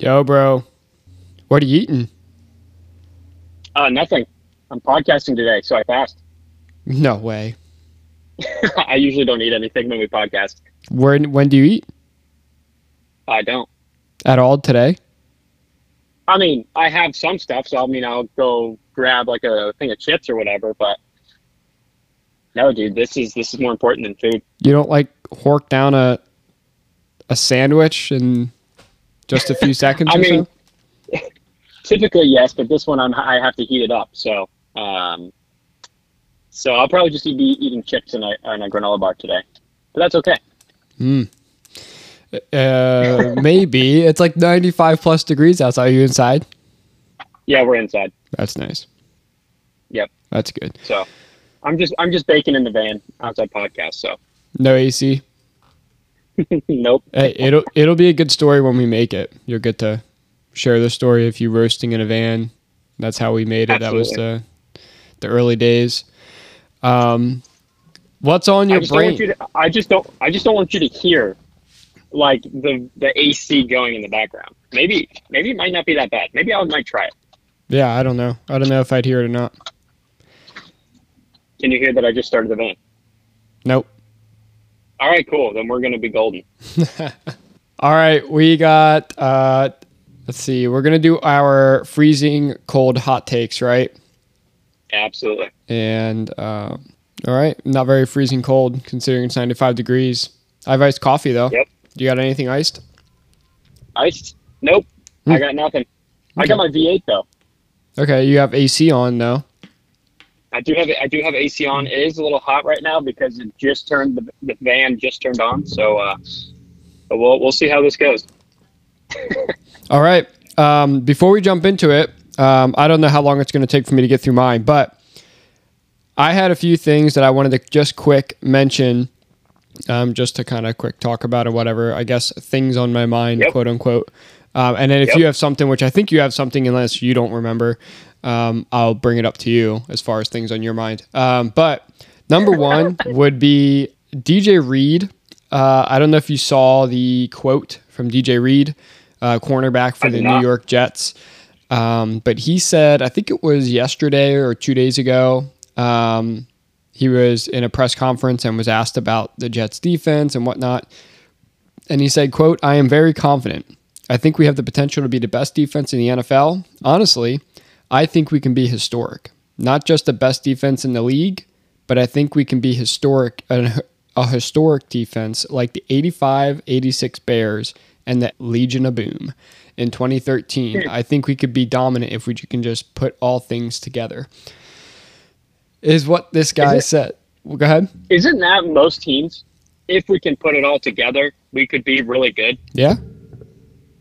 Yo, bro. What are you eating? Uh, nothing. I'm podcasting today, so I fast. No way. I usually don't eat anything when we podcast. When when do you eat? I don't. At all today? I mean, I have some stuff, so I mean, I'll go grab like a thing of chips or whatever. But no, dude, this is this is more important than food. You don't like hork down a a sandwich in just a few seconds I or mean, so? typically yes, but this one I'm, I have to heat it up. So, um, so I'll probably just be eating chips and a, and a granola bar today. But that's okay. Hmm. Uh, maybe it's like 95 plus degrees outside. Are you inside? Yeah, we're inside. That's nice. Yep. That's good. So I'm just I'm just baking in the van outside podcast. So No AC. nope. Hey, it'll it'll be a good story when we make it. You'll get to share the story of you roasting in a van. That's how we made it. That was the the early days. Um, what's on your don't brain? you to. I just don't. I just don't want you to hear like the the AC going in the background. Maybe maybe it might not be that bad. Maybe I might try it. yeah, I don't know. I don't know if I'd hear it or not. Can you hear that? I just started the van. Nope. All right, cool. Then we're gonna be golden. All right, we got. Uh, let's see. We're gonna do our freezing cold hot takes, right? Absolutely. And uh, all right, not very freezing cold considering it's 95 degrees. I have iced coffee though. Yep. Do you got anything iced? Iced? Nope. Hmm. I got nothing. I got my V8 though. Okay, you have AC on though. I do have I do have AC on. It is a little hot right now because it just turned the, the van just turned on. So, uh, we'll we'll see how this goes. All right. Um, before we jump into it, um, I don't know how long it's going to take for me to get through mine, but I had a few things that I wanted to just quick mention, um, just to kind of quick talk about or whatever. I guess things on my mind, Yep. quote unquote. Um, and then if Yep. you have something, which I think you have something, unless you don't remember, um, I'll bring it up to you as far as things on your mind. Um, but number one would be DJ Reed. Uh, I don't know if you saw the quote from DJ Reed, uh, cornerback for the New. York Jets. Um, but he said, I think it was yesterday or two days ago, um, he was in a press conference and was asked about the Jets defense and whatnot. And he said, quote, I am very confident. I think we have the potential to be the best defense in the NFL. Honestly, I think we can be historic. Not just the best defense in the league, but I think we can be historic a, a historic defense like the 85 86 Bears and the Legion of Boom in 2013. Hmm. I think we could be dominant if we can just put all things together. Is what this guy it- said. Well, go ahead. Isn't that most teams? If we can put it all together, we could be really good. Yeah.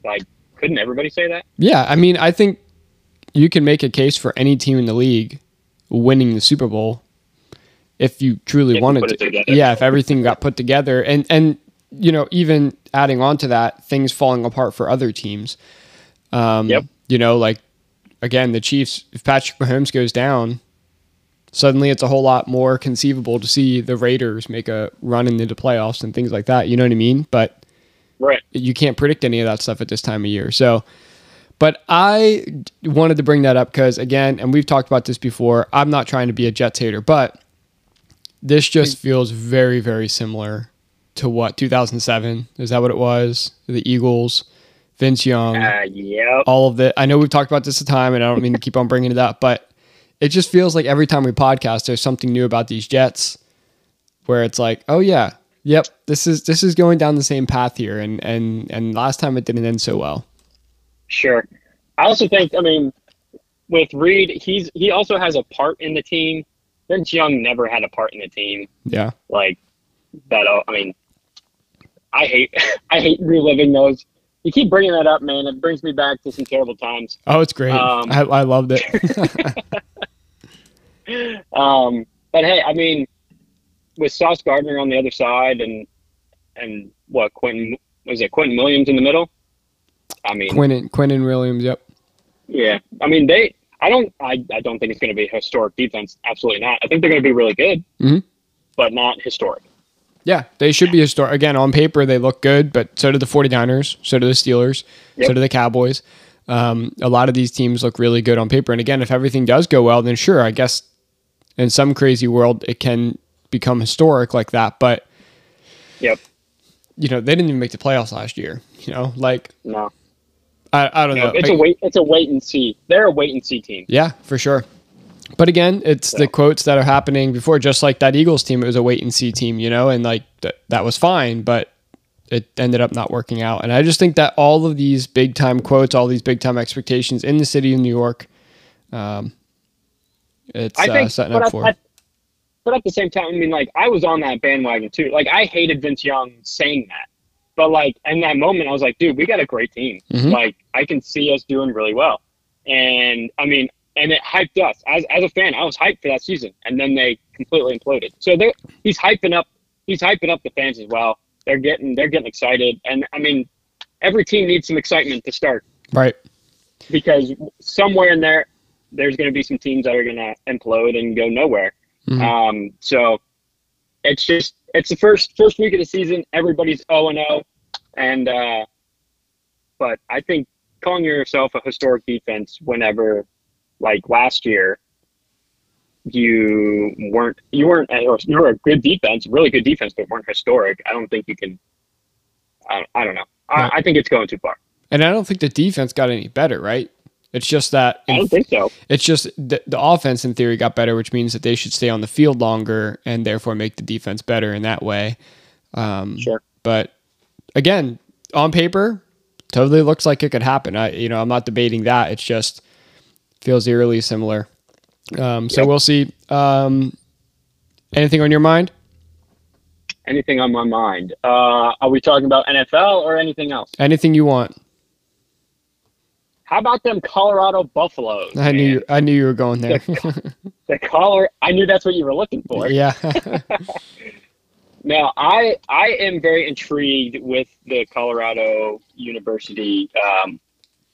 Like, couldn't everybody say that? Yeah, I mean, I think you can make a case for any team in the league winning the Super Bowl if you truly If wanted put to. Yeah, if everything got put together, and and you know, even adding on to that, things falling apart for other teams. Um, Yep. You know, like again, the Chiefs. If Patrick Mahomes goes down, suddenly it's a whole lot more conceivable to see the Raiders make a run into the playoffs and things like that. You know what I mean? But Right. you can't predict any of that stuff at this time of year. So, but I wanted to bring that up because again, and we've talked about this before. I'm not trying to be a Jets hater, but this just feels very, very similar to what 2007 is. That what it was? The Eagles, Vince Young, Uh, yep. all of the. I know we've talked about this a time, and I don't mean to keep on bringing it up, but it just feels like every time we podcast, there's something new about these Jets, where it's like, oh yeah, yep, this is this is going down the same path here, and and and last time it didn't end so well. Sure. I also think, I mean, with Reed, he's he also has a part in the team. Vince Young never had a part in the team. Yeah, Like that. uh, I mean, I hate I hate reliving those. You keep bringing that up, man. It brings me back to some terrible times. oh, it's great. Um, I, I loved it. Um, but hey, I mean, with Sauce Gardner on the other side, and and what Quentin was it Quentin Williams in the middle? I mean, Quentin Quentin Williams. Yep. yeah. I mean, they. I don't. I, I don't think it's going to be a historic defense. Absolutely not. I think they're going to be really good, Mhm. but not historic. Yeah, they should be historic. Again, on paper, they look good, but so do the 49ers, so do the Steelers, Yep. so do the Cowboys. Um, a lot of these teams look really good on paper. And again, if everything does go well, then sure, I guess in some crazy world, it can become historic like that. But, Yep. You know, they didn't even make the playoffs last year. You know, like, No. I, I don't No. know. It's a wait. It's a wait and see. They're a wait and see team. Yeah, for sure. But again, it's the quotes that are happening before, just like that Eagles team. It was a wait and see team, you know, and like th- that was fine, but it ended up not working out. And I just think that all of these big time quotes, all these big time expectations in the city of New York, um, it's I think, uh, setting but up at, for. at, but at the same time, I mean, like I was on that bandwagon too. Like I hated Vince Young saying that, but like in that moment, I was like, dude, we got a great team. Mhm. Like I can see us doing really well, and I mean, and it hyped us as as a fan. I was hyped for that season, and then they completely imploded. So they he's hyping up he's hyping up the fans as well. They're getting they're getting excited, and I mean, every team needs some excitement to start right. because somewhere in there, there's going to be some teams that are going to implode and go nowhere. Mhm. Um, so it's just it's the first first week of the season. Everybody's zero and zero, and uh, but I think calling yourself a historic defense whenever, like last year, you weren't you weren't you were a good defense, really good defense, but weren't historic. I don't think you can. I, I don't know. I, I think it's going too far. And I don't think the defense got any better, right? It's just that I don't think so. it's just the, the offense in theory got better, which means that they should stay on the field longer and therefore make the defense better in that way. Um, Sure. But again, on paper, totally looks like it could happen. I, you know, I'm not debating that. It's just feels eerily similar. Um, so Yep. we'll see. Um, anything on your mind? anything on my mind. Uh, are we talking about NFL or anything else? Anything you want? How about them Colorado Buffaloes? I knew you, I knew you were going there. the color. I knew that's what you were looking for. yeah. Now, I I am very intrigued with the Colorado University um,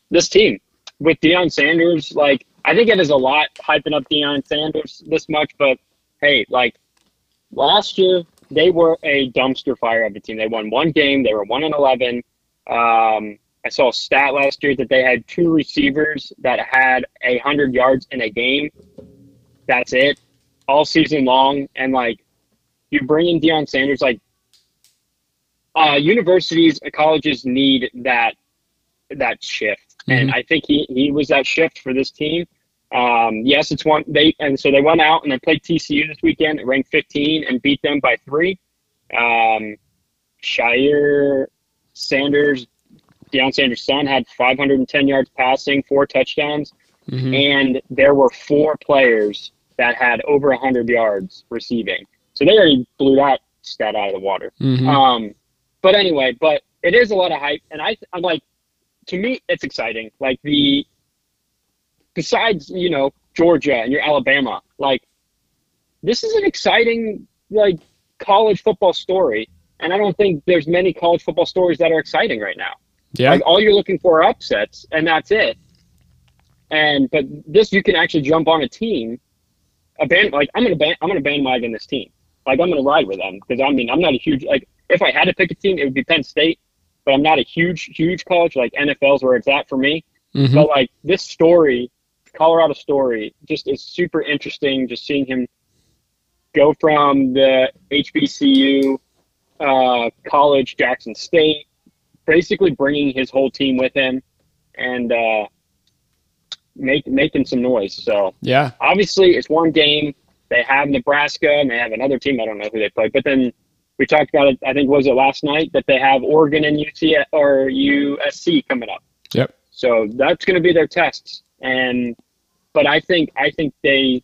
this team with Deion Sanders. Like, I think it is a lot hyping up Deion Sanders this much, but hey, like last year they were a dumpster fire of a team. They won one game. They were one and eleven. Um, I saw a stat last year that they had two receivers that had a hundred yards in a game. That's it, all season long, and like you bring in Deion Sanders, like uh, universities, colleges need that that shift, and I think he he was that shift for this team. Um, yes, it's one they and so they went out and they played TCU this weekend, ranked 15, and beat them by three. Um, Shedeur Sanders, Deion Sanders' son, had 510 yards passing, four touchdowns Mhm. and there were four players that had over 100 yards receiving. So they already blew that stat out of the water. Mhm. Um, but anyway, but it is a lot of hype, and I, I'm like, to me, it's exciting. Like the, besides you know Georgia and your Alabama, like this is an exciting like college football story, and I don't think there's many college football stories that are exciting right now. Yeah. Like all you're looking for are upsets, and that's it. And but this, you can actually jump on a team, a band like I'm gonna ban, I'm gonna bandwagon this team. Like I'm gonna ride with them because I mean I'm not a huge like if I had to pick a team, it would be Penn State. But I'm not a huge huge college like NFL's where it's at for me. Mhm. But like this story, Colorado story, just is super interesting. Just seeing him go from the HBCU uh, college, Jackson State, basically bringing his whole team with him and uh, make making some noise. So yeah. obviously, it's one game. They have Nebraska and they have another team. I don't know who they play, but then we talked about it. I think was it last night that they have Oregon and UC or USC coming up. Yep. So that's going to be their tests. And but I think I think they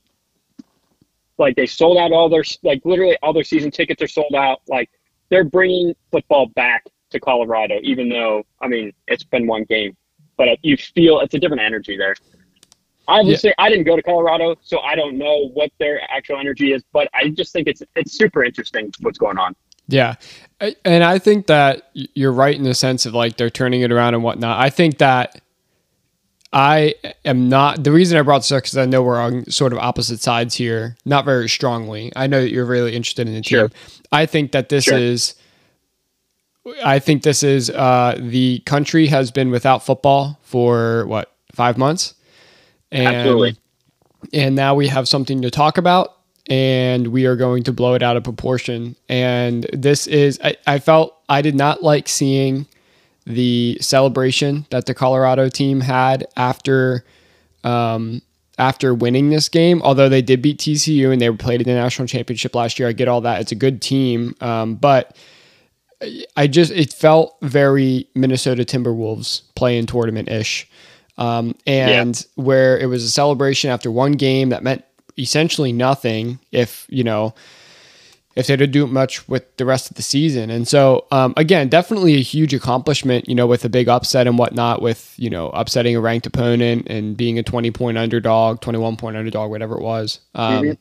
like they sold out all their like literally all their season tickets are sold out. Like they're bringing football back to Colorado, even though I mean it's been one game, but you feel it's a different energy there. Obviously, I didn't go to Colorado, so I don't know what their actual energy is, but I just think it's it's super interesting what's going on. Yeah. And I think that you're right in the sense of like they're turning it around and whatnot. I think that I am not the reason I brought this up because I know we're on sort of opposite sides here, not very strongly. I know that you're really interested in the team. I think that this Sure. is. I think this is uh, the country has been without football for what five months, and Absolutely. and now we have something to talk about, and we are going to blow it out of proportion. And this is I, I felt I did not like seeing the celebration that the Colorado team had after um, after winning this game. Although they did beat TCU and they played in the national championship last year, I get all that. It's a good team, um, but I just it felt very Minnesota Timberwolves play-in tournament ish, um, and where it was a celebration after one game that meant essentially nothing. If you know if they didn't do much with the rest of the season. And so, um, again, definitely a huge accomplishment, you know, with a big upset and whatnot, with, you know, upsetting a ranked opponent and being a 20 point underdog, 21 point underdog, whatever it was. Um, Mhm.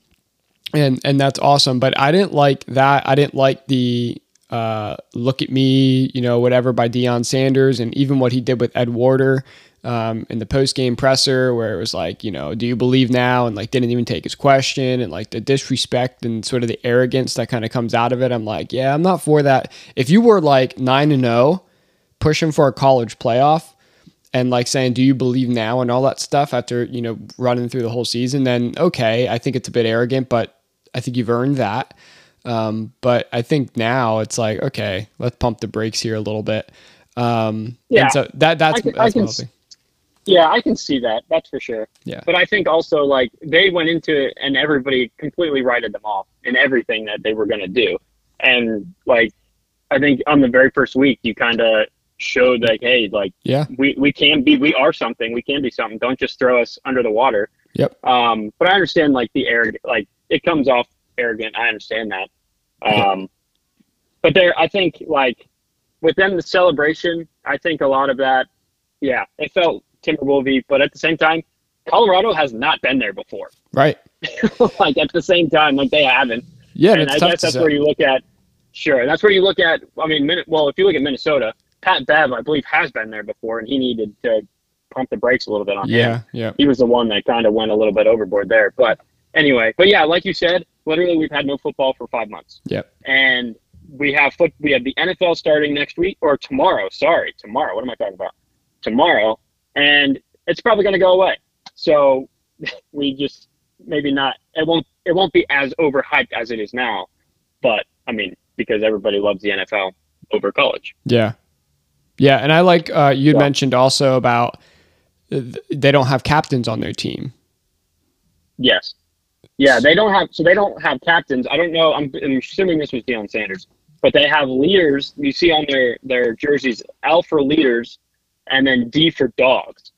and, and that's awesome. But I didn't like that. I didn't like the, uh, look at me, you know, whatever by Deion Sanders and even what he did with Ed Warder um, in the post game presser, where it was like, you know, do you believe now? And like didn't even take his question and like the disrespect and sort of the arrogance that kind of comes out of it. I'm like, yeah, I'm not for that. If you were like nine and zero, pushing for a college playoff. And like saying, "Do you believe now?" and all that stuff after you know running through the whole season, then okay, I think it's a bit arrogant, but I think you've earned that. Um, but I think now it's like, okay, let's pump the brakes here a little bit. Um, Yeah. and so that that's I can- that's I can whole s- thing. Yeah, I can see that. That's for sure. Yeah. But I think also like they went into it and everybody completely righted them off in everything that they were going to do. And like I think on the very first week you kind of showed like hey, like Yeah. we we can be we are something. We can be something. Don't just throw us under the water. Yep. Um but I understand like the arrogant like it comes off arrogant. I understand that. Um but there I think like within the celebration, I think a lot of that yeah, it felt Timberwolvesy, but at the same time, Colorado has not been there before. Right. like at the same time, like they haven't. Yeah, and I guess that's say. where you look at. Sure, that's where you look at. I mean, well, if you look at Minnesota, Pat Bev, I believe, has been there before, and he needed to pump the brakes a little bit on him. Yeah, yeah, He was the one that kind of went a little bit overboard there. But anyway, but yeah, like you said, literally, we've had no football for five months, yep. and we have foot. We have the NFL starting next week or tomorrow. Sorry, tomorrow. What am I talking about? Tomorrow, and it's probably going to go away. So we just maybe not. It won't. It won't be as overhyped as it is now. But I mean, because everybody loves the NFL over college. Yeah. Yeah, and I like uh, you'd Yeah. mentioned also about th- they don't have captains on their team. Yes. Yeah, they don't have. So they don't have captains. I don't know. I'm, I'm assuming this was Deion Sanders, but they have leaders. You see on their their jerseys, L for leaders, and then D for dogs.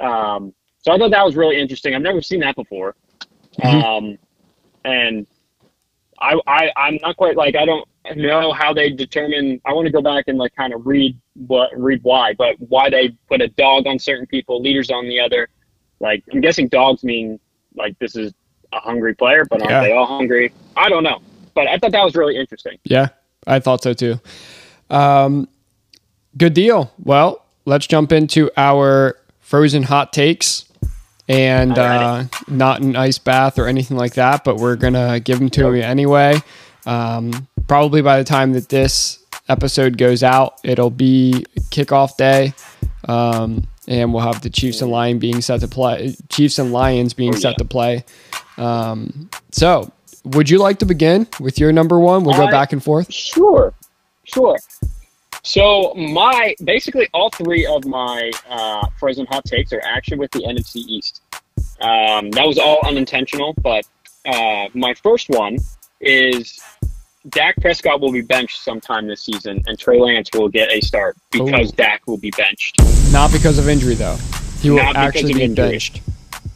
Um, so I thought that was really interesting. I've never seen that before. Mhm. Um, and I, I I'm not quite like I don't know how they determine. I want to go back and like kind of read what read why, but why they put a dog on certain people, leaders on the other. Like I'm guessing dogs mean like this is a hungry player, but aren't Yeah. they all hungry? I don't know, but I thought that was really interesting. Yeah, I thought so too. Um, good deal. Well, let's jump into our frozen hot takes. And uh, not an ice bath or anything like that, but we're gonna give them to Nope. you anyway. Um, probably by the time that this episode goes out, it'll be kickoff day, um, and we'll have the Chiefs and Lions being set to play. Chiefs and Lions being Oh, set to play. Um, so, would you like to begin with your number one? We'll go I- back and forth. Sure, sure. So my basically all three of my uh, frozen hot takes are actually with the NFC East. Um, that was all unintentional, but uh, my first one is Dak Prescott will be benched sometime this season, and Trey Lance will get a start because Ooh. Dak will be benched. Not because of injury, though. He will Not actually be injury. benched.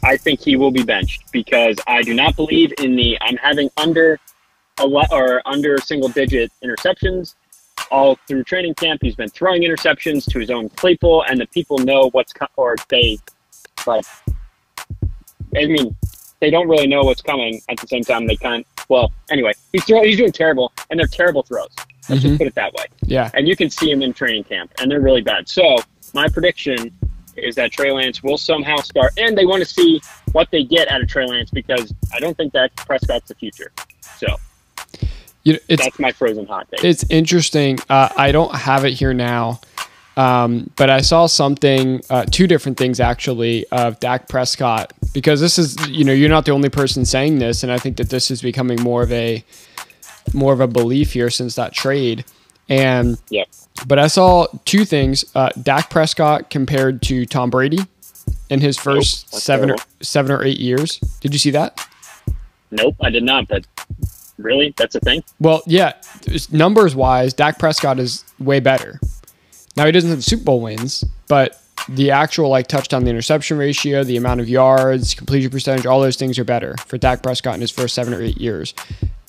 I think he will be benched because I do not believe in the I'm having under a le- or under single digit interceptions all through training camp. He's been throwing interceptions to his own Claypool, and the people know what's co- or they like. I mean, they don't really know what's coming. At the same time, they can't. Well, anyway, he's throw, he's doing terrible, and they're terrible throws. Let's Mhm. just put it that way Yeah. and you can see him in training camp, and they're really bad. So my prediction is that Trey Lance will somehow start, and they want to see what they get out of Trey Lance because I don't think that Prescott's the future. So You know, it's that's my frozen hot take. it's interesting. Uh, I don't have it here now, um, but I saw something, uh, two different things actually, of Dak Prescott because this is, you know, you're not the only person saying this, and I think that this is becoming more of a more of a belief here since that trade. And Yep. but I saw two things: uh, Dak Prescott compared to Tom Brady in his first that's seven or, seven or eight years. Did you see that? Nope, I did not. But really, that's a thing. Well, yeah, numbers wise, Dak Prescott is way better. Now he doesn't have Super Bowl wins, but the actual like touchdown to interception ratio, the amount of yards, completion percentage, all those things are better for Dak Prescott in his first seven or eight years.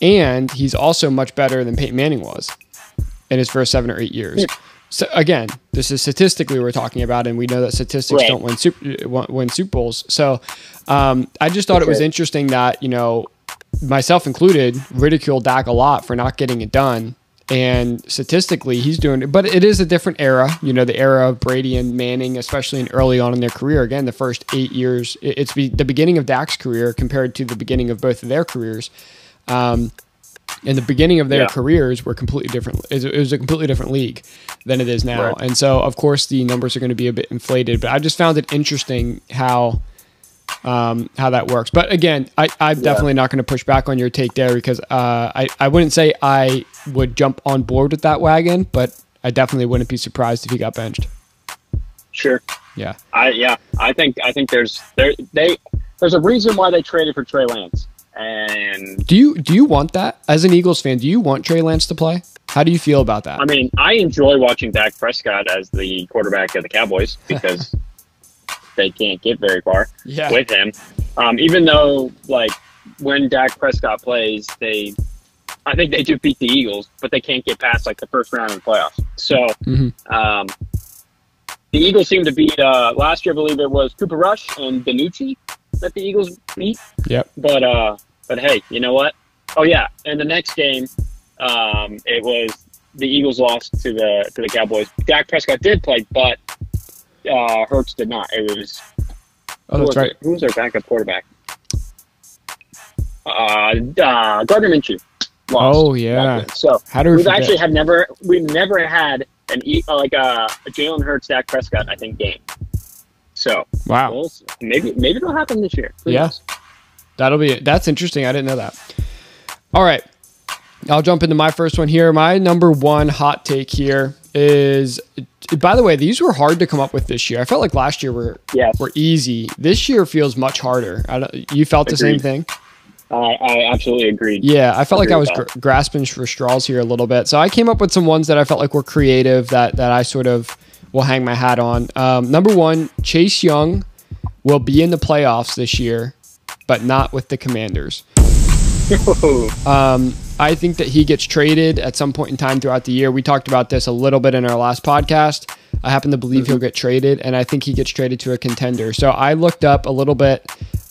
And he's also much better than Peyton Manning was in his first seven or eight years. So again, this is statistically we're talking about, and we know that statistics Right. don't win super win Super Bowls. So um, I just thought it was interesting that you know myself included, ridiculed Dak a lot for not getting it done. And statistically, he's doing it, but it is a different era. You know, the era of Brady and Manning, especially in early on in their career. Again, the first eight years, it's be, the beginning of Dak's career compared to the beginning of both of their careers. Um, in the beginning of their Yeah. careers were completely different. It was a completely different league than it is now, Right. and so of course the numbers are going to be a bit inflated. But I just found it interesting how um, how that works. But again, I, I'm definitely not going to push back on your take there because uh, I I wouldn't say I would jump on board with that wagon, but I definitely wouldn't be surprised if he got benched. Sure. Yeah, I yeah. I think I think there's there they there's a reason why they traded for Trey Lance, and do you do you want that as an Eagles fan? Do you want Trey Lance to play? How do you feel about that? I mean I enjoy watching Dak Prescott as the quarterback of the Cowboys because they can't get very far. yeah, with him. Um, even though, like, when Dak Prescott plays, they, I think they do beat the Eagles, but they can't get past like the first round of the playoffs. So, Mhm. um, the Eagles seem to beat uh, last year. I believe it was Cooper Rush and Benucci that the Eagles beat. Yep. But uh, but hey, you know what? Oh yeah, and the next game, um, it was the Eagles lost to the to the Cowboys. Dak Prescott did play, but uh, Hurts did not. It was oh who that's was right. Who was their backup quarterback? Uh, uh, Gardner Minshew. Lost Oh, yeah. So How do we we've forget? actually had never we've never had an e- uh, like a, a Jalen Hurts, Dak Prescott, I think game. So wow. we'll maybe maybe it'll happen this year. Who Yeah. That'll be that's interesting. I didn't know that. All right. I'll jump into my first one here. My number one hot take here is by the way, these were hard to come up with this year. I felt like last year were Yes. were easy. This year feels much harder. I don't, you felt the same thing? I, I absolutely agreed. Yeah, I felt like I was gr- grasping for straws here a little bit. So I came up with some ones that I felt like were creative that that I sort of will hang my hat on. Um, number one, Chase Young will be in the playoffs this year, but not with the Commanders. Um, I think that he gets traded at some point in time throughout the year. We talked about this a little bit in our last podcast. I happen to believe he'll get traded, and I think he gets traded to a contender. So I looked up a little bit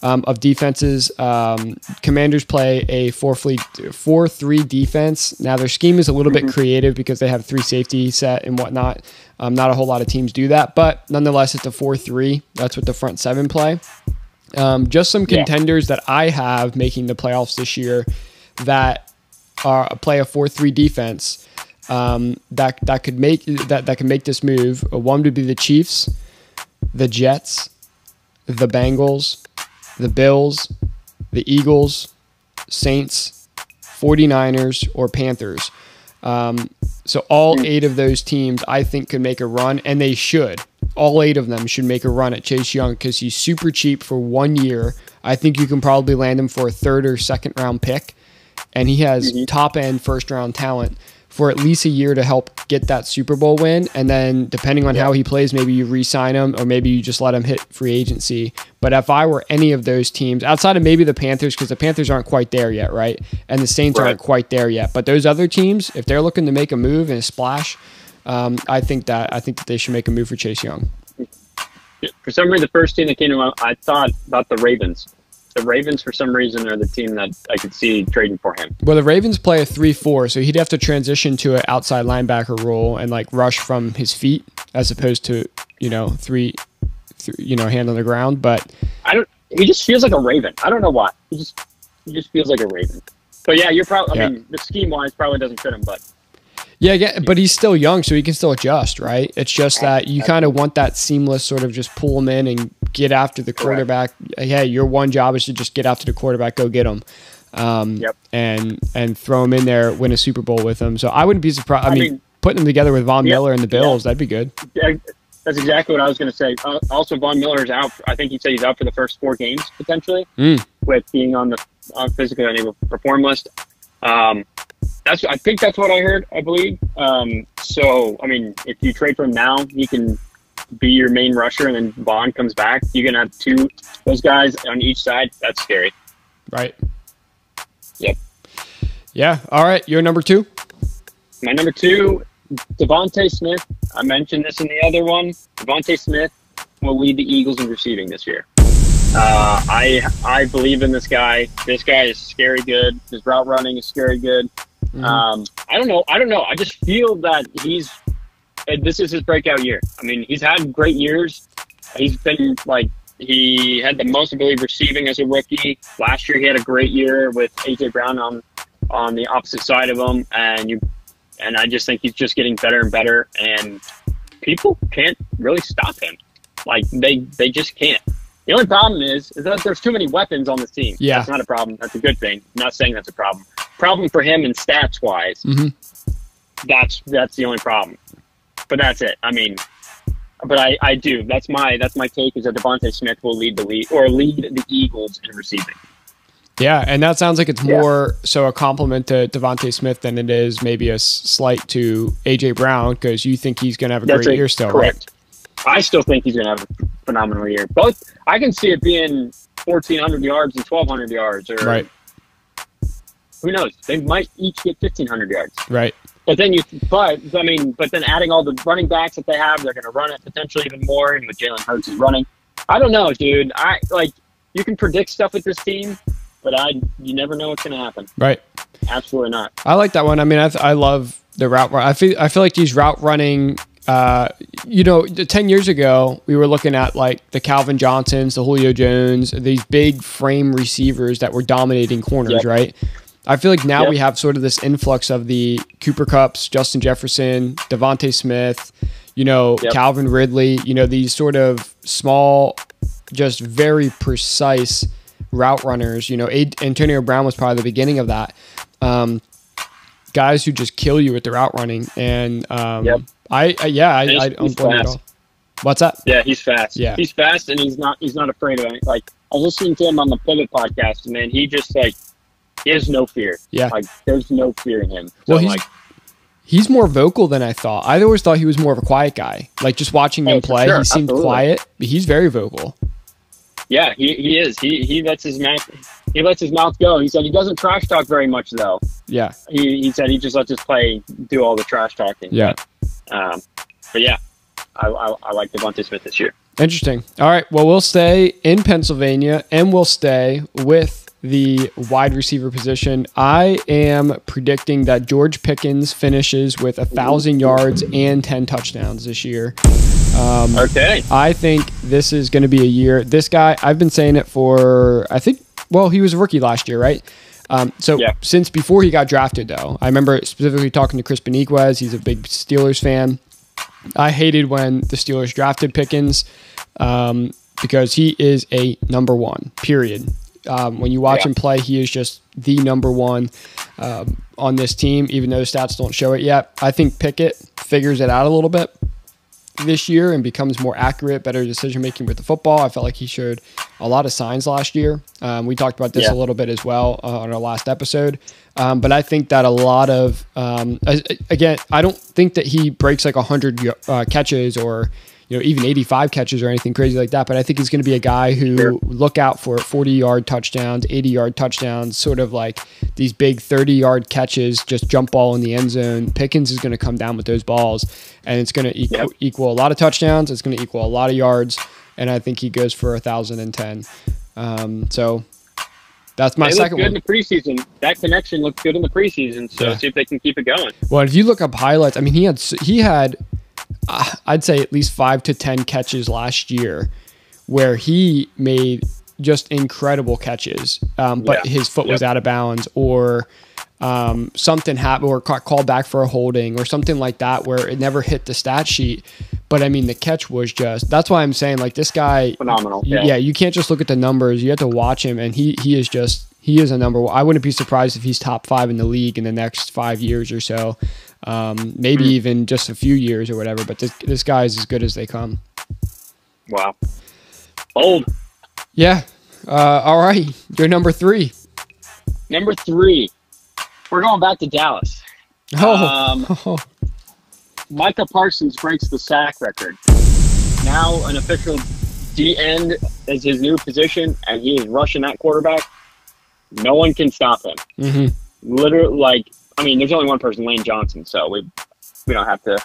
um, of defenses. Um, commanders play a four-three defense. Now their scheme is a little bit creative because they have three safety set and whatnot. Um, not a whole lot of teams do that, but nonetheless, it's a four three. That's what the front seven play. Um, just some Yeah. contenders that I have making the playoffs this year that are play a four three defense um, that that could make that that can make this move. One would be the Chiefs, the Jets, the Bengals, the Bills, the Eagles, Saints, 49ers, or Panthers. Um, so all hmm. eight of those teams, I think, could make a run, and they should. All eight of them should make a run at Chase Young because he's super cheap for one year. I think you can probably land him for a third or second round pick, and he has mm-hmm. top end first round talent for at least a year to help get that Super Bowl win. And then, depending on how he plays, maybe you re sign him or maybe you just let him hit free agency. But if I were any of those teams, outside of maybe the Panthers, because the Panthers aren't quite there yet, right? And the Saints Right. aren't quite there yet. But those other teams, if they're looking to make a move and a splash, um, I think that I think that they should make a move for Chase Young. For some reason, the first team that came to mind, I thought about the Ravens. The Ravens, for some reason, are the team that I could see trading for him. Well, the Ravens play a 3 4, so he'd have to transition to an outside linebacker role and like rush from his feet as opposed to, you know, three you know, hand on the ground. But I don't. He just feels like a Raven. I don't know why. He just he just feels like a Raven. But yeah, you're probably. I Yeah. mean, the scheme wise probably doesn't fit him, but yeah, yeah, but he's still young, so he can still adjust, right? It's just that you kind of want that seamless sort of just pull him in and get after the quarterback. Hey, your one job is to just get after the quarterback, go get him. Um, Yep. and and throw him in there, win a Super Bowl with him. So I wouldn't be surprised. I, I mean, mean- putting him together with Von Yeah, Miller and the. Bills, that'd be good. yeah, that's exactly what I was going to say. Uh, also, Von Miller is out. I think he said he's out for the first four games potentially, Mm. with being on the on physically unable to perform list. Um, that's I think that's what I heard. I believe. Um, so I mean, if you trade for him now, he can be your main rusher, and then Von comes back. You're gonna have two those guys on each side. That's scary. Right. Yep. Yeah. All right. You're number two. My number two, DeVonta Smith. I mentioned this in the other one. DeVonta Smith will lead the Eagles in receiving this year. Uh, I I believe in this guy. This guy is scary good. His route running is scary good. Mhm. Um, I don't know. I don't know. I just feel that he's. This is his breakout year. I mean, he's had great years. He's been like he had the most, I believe, receiving as a rookie. Last year, he had a great year with AJ Brown on on the opposite side of him, and you and I just think he's just getting better and better. And people can't really stop him. Like they they just can't. The only problem is, is that there's too many weapons on this team. Yeah. that's not a problem. That's a good thing. I'm not saying that's a problem. Problem for him in stats wise, Mhm. that's that's the only problem. But that's it. I mean, but I, I do. That's my that's my take is that DeVonta Smith will lead the lead or lead the Eagles in receiving. Yeah, and that sounds like it's Yeah. more so a compliment to DeVonta Smith than it is maybe a slight to AJ Brown because you think he's going to have a That's great a- year still, right? correct. I still think he's going to have a phenomenal year. Both I can see it being 1,400 yards and 1,200 yards, or right? Who knows? They might each get 1,500 yards. Right. But then you, but I mean, but then adding all the running backs that they have, they're going to run it potentially even more. And with Jalen Hurts is running, I don't know, dude. I like you can predict stuff with this team, but I you never know what's going to happen. right. Absolutely not. I like that one. I mean, I, th- I love the route. run. I feel I feel like these route running. Uh, you know, ten years ago, we were looking at like the Calvin Johnsons, the Julio Jones, these big frame receivers that were dominating corners, Yep. right? I feel like now Yep. we have sort of this influx of the Cooper Kupps, Justin Jefferson, DeVonta Smith, you know, Yep. Calvin Ridley, you know, these sort of small, just very precise route runners. You know, A- Antonio Brown was probably the beginning of that. Um, guys who just kill you with their route running, and um, Yep. I, I yeah, I, I don't blame at all. What's that? Yeah, he's fast. Yeah. he's fast, and he's not he's not afraid of it. Like I was listening to him on the Pivot podcast, and man, he just like he has no fear. Yeah. like there's no fear in him. So, Well, he's like he's more vocal than I thought. I always thought he was more of a quiet guy. Like just watching Oh, him play, sure. he seemed Absolutely. quiet, but he's very vocal. yeah, he, he is. He he lets his mouth he lets his mouth go. He said he doesn't trash talk very much though. Yeah, He he said he just lets his play do all the trash talking. yeah. Um, but yeah, I, I, I like DeVonta Smith this year. Interesting. All right. Well, we'll stay in Pennsylvania and we'll stay with the wide receiver position. I am predicting that George Pickens finishes with a thousand yards and ten touchdowns this year. Um, Okay. I think this is going to be a year. This guy, I've been saying it for, I think, well, he was a rookie last year, right? Um, so Yeah. since before he got drafted, though, I remember specifically talking to Chris Beniquez. He's a big Steelers fan. I hated when the Steelers drafted Pickens um, because he is a number one, period. Um, when you watch Yeah. him play, he is just the number one um, on this team, even though the stats don't show it yet. I think Pickett figures it out a little bit this year and becomes more accurate, better decision making with the football. I felt like he showed a lot of signs last year. Um, we talked about this Yeah. a little bit as well uh, on our last episode. Um, but I think that a lot of, um, again, I don't think that he breaks like 100 uh, catches or, you know, even 85 catches or anything crazy like that. But I think he's going to be a guy who Sure. look out for 40 yard touchdowns, 80 yard touchdowns, sort of like these big 30 yard catches, just jump ball in the end zone. Pickens is going to come down with those balls and it's going to equal, Yep. equal a lot of touchdowns. It's going to equal a lot of yards. And I think he goes for 1,010. Um, so that's my they second good one. in the preseason. That connection looked good in the preseason. So Yeah. see if they can keep it going. Well, if you look up highlights, I mean, he had he had, I'd say at least five to ten catches last year, where he made just incredible catches, um, but Yeah. his foot was out of bounds or um, something happened or got called back for a holding or something like that where it never hit the stat sheet. But I mean, the catch was just that's why I'm saying like this guy Phenomenal. Yeah. yeah, you can't just look at the numbers. You have to watch him, and he he is just he is a number. one. I wouldn't be surprised if he's top five in the league in the next five years or so, um, maybe Hmm. even just a few years or whatever. But this this guy is as good as they come. Wow. Bold. Yeah. Uh, all right, you're number three. Number three. We're going back to Dallas. Oh, Um, Micah Parsons breaks the sack record. Now an official D end is his new position, and he is rushing that quarterback. No one can stop him. Mm-hmm. Literally, like I mean, there's only one person, Lane Johnson. So we we don't have to.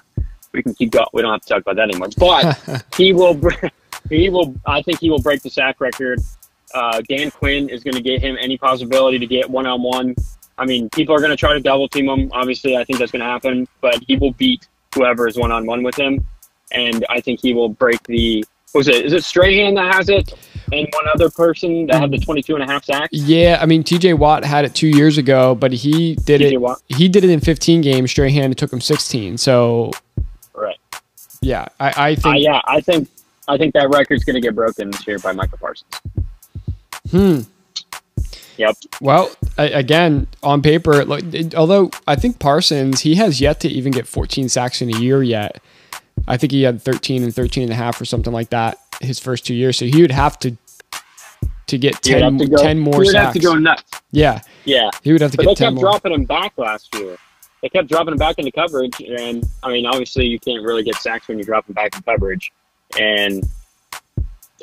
We can keep going. We don't have to talk about that anymore. But he will. He will. I think he will break the sack record. Uh, Dan Quinn is going to get him any possibility to get one on one. I mean, people are going to try to double team him. Obviously, I think that's going to happen. But he will beat whoever is one on one with him, and I think he will break the. What was it? Is it Strahan that has it, and one other person that had the 22 and a half sacks? yeah. I mean, T.J. Watt had it two years ago, but he did it. Watt. He did it in 15 games. Strahan it took him 16. So Right. yeah, I, I Uh, think. yeah, I think I think that record's going to get broken this year by Michael Parsons. Hmm. Yep. Well, I, again, on paper, although I think Parsons, he has yet to even get 14 sacks in a year yet. I think he had 13 and 13 and a half or something like that his first two years. So he would have to to get He 10, to go, 10 more he would sacks. have to go nuts. yeah, Yeah. he would have to But get they kept more. dropping him back last year. They kept dropping him back into coverage, and I mean, obviously, you can't really get sacks when you drop him back in coverage. And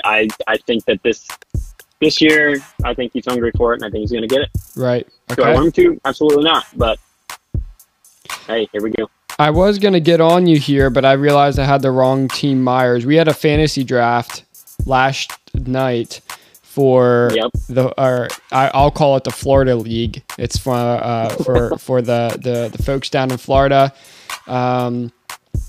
I, I think that this, this year, I think he's hungry for it, and I think he's going to get it. Right. Do I want him to? Absolutely not. But hey, here we go. I was going to get on you here, but I realized I had the wrong team Myers. We had a fantasy draft last night for Yep. the or I, I'll call it the Florida League. It's for uh, for for the, the the folks down in Florida, um,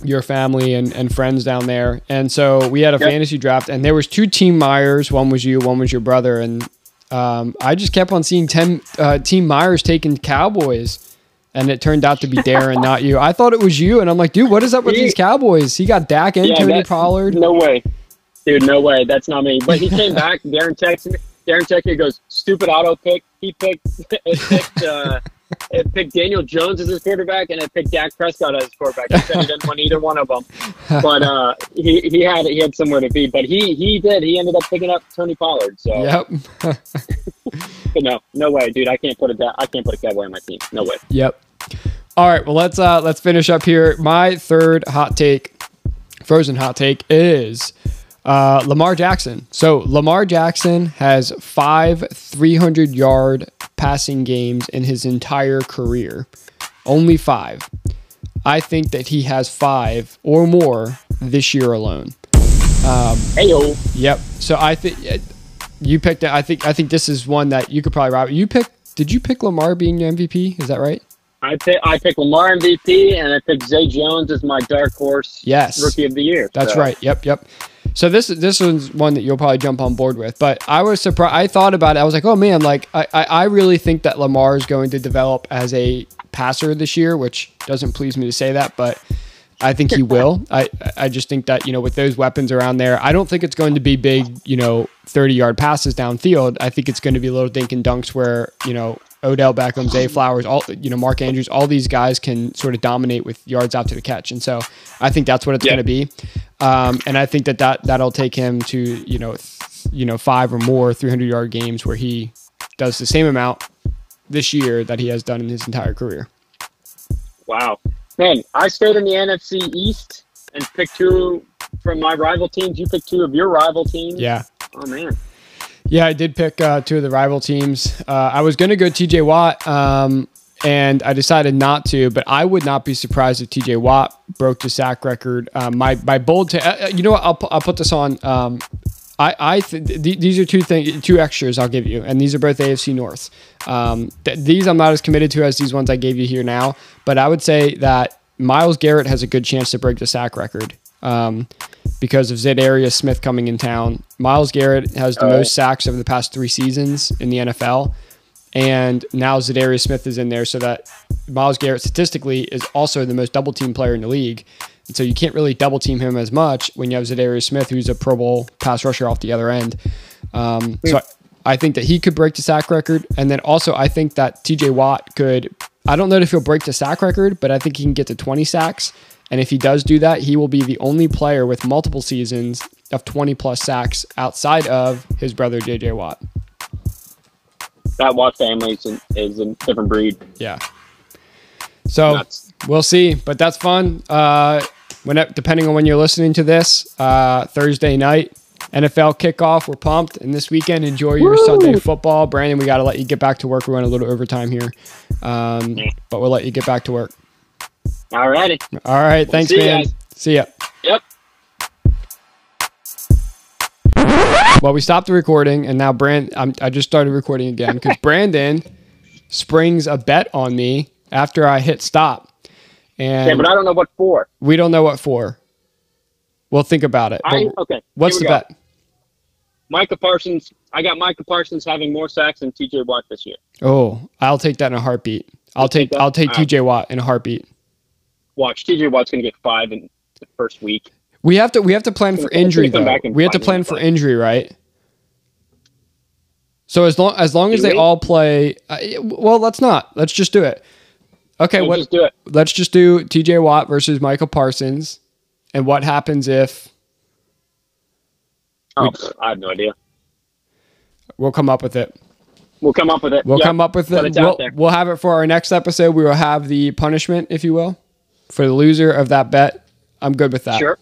your family and, and friends down there. And so we had a Yep. fantasy draft, and there was two team Myers. One was you, one was your brother, and um, I just kept on seeing ten uh, team Myers taking Cowboys. And it turned out to be Darren, not you. I thought it was you, and I'm like, dude, what is up with He- these Cowboys? He got Dak and Yeah, Tony Pollard. No way, dude. No way. That's not me. But he came back. Darren texted me. Darren texted me. Goes, "Stupid auto pick." He picked. It picked. Uh, it picked Daniel Jones as his quarterback, and it picked Dak Prescott as his quarterback. He said he didn't want either one of them. But uh, he he had he had somewhere to be. But he he did. He ended up picking up Tony Pollard. So Yep. but no, no way, dude. I can't put a I can't put a cowboy on my team. No way. Yep. All right. Well, let's uh let's finish up here. My third hot take, frozen hot take, is uh, Lamar Jackson. So Lamar Jackson has five 300 yard passing games in his entire career. Only five. I think that he has five or more this year alone. Hey yo, Yep. So I think you picked. I think I think this is one that you could probably rob. You picked. Did you pick Lamar being your MVP? Is that right? I pick I pick Lamar MVP, and I pick Zay Jones as my dark horse Yes. rookie of the year. That's So, right. Yep, yep. So this this one's one that you'll probably jump on board with. But I was surprised. I thought about it. I was like, oh man, like I, I, I really think that Lamar is going to develop as a passer this year, which doesn't please me to say that, but I think he will. I I just think that you know with those weapons around there, I don't think it's going to be big, you know, thirty yard passes downfield. I think it's going to be a little dink and dunks where you know Odell Beckham, Zay Flowers, all you know, Mark Andrews, all these guys can sort of dominate with yards out to the catch, and so I think that's what it's Yeah. going to be. Um, and I think that, that that'll take him to you know th- you know five or more 300 yard games where he does the same amount this year that he has done in his entire career. Wow. Man, I stayed in the NFC East and picked two from my rival teams. You picked two of your rival teams. Yeah. Oh man. Yeah, I did pick uh, two of the rival teams. Uh, I was going to go TJ Watt, um, and I decided not to. But I would not be surprised if TJ Watt broke the sack record. Um, my my bold, uh, uh, you know what? I'll pu- I'll put this on. Um, I I th- th- these are two things, two extras I'll give you, and these are both AFC North. Um, th- these I'm not as committed to as these ones I gave you here now, but I would say that Myles Garrett has a good chance to break the sack record. Um, because of Za'Darius Smith coming in town. Myles Garrett has the Oh. most sacks over the past three seasons in the NFL. And now Za'Darius Smith is in there, so that Myles Garrett statistically is also the most double team player in the league. And so you can't really double team him as much when you have Za'Darius Smith, who's a Pro Bowl pass rusher off the other end. Um, so I, I think that he could break the sack record. And then also, I think that TJ Watt could, I don't know if he'll break the sack record, but I think he can get to 20 sacks. And if he does do that, he will be the only player with multiple seasons of 20 plus sacks outside of his brother JJ Watt. That Watt family is, a different breed. Yeah. So Nuts. we'll see, but that's fun. Uh, when depending on when you're listening to this, uh, Thursday night NFL kickoff. We're pumped, and this weekend enjoy your Woo! Sunday football. Brandon, we got to let you get back to work. We went a little overtime here, um, but we'll let you get back to work. All righty. All right, thanks, see man. See ya. Yep. Well, we stopped the recording, and now Brand. I'm, I just started recording again because Brandon springs a bet on me after I hit stop, and Yeah, but I don't know what for. we don't know what for. We'll think about it. I okay. what's the go. bet? Micah Parsons. I got Micah Parsons having more sacks than TJ Watt this year. Oh, I'll take that in a heartbeat. I'll You'll take, take I'll take All right. TJ Watt in a heartbeat. Watch, TJ Watt's going to get five in the first week. We have to we have to plan for injury though. We have to plan for injury, right? So as long as long as they all play, uh, well, let's not. Let's just do it. Okay, We'll what? just do it. Let's just do TJ Watt versus Michael Parsons, and what happens if Oh, I have no idea. we'll come up with it. We'll come up with it. We'll Yep. come up with it. We'll, we'll have it for our next episode. We will have the punishment, if you will, for the loser of that bet. I'm good with that. Sure.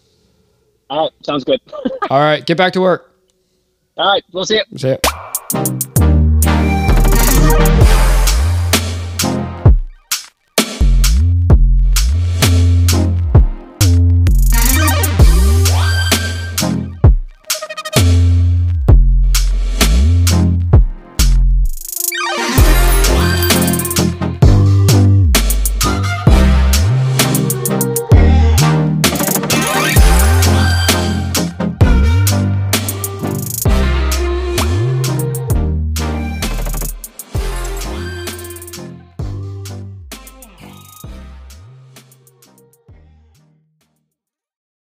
All right. Sounds good. All right, get back to work. All right. We'll see you. See ya.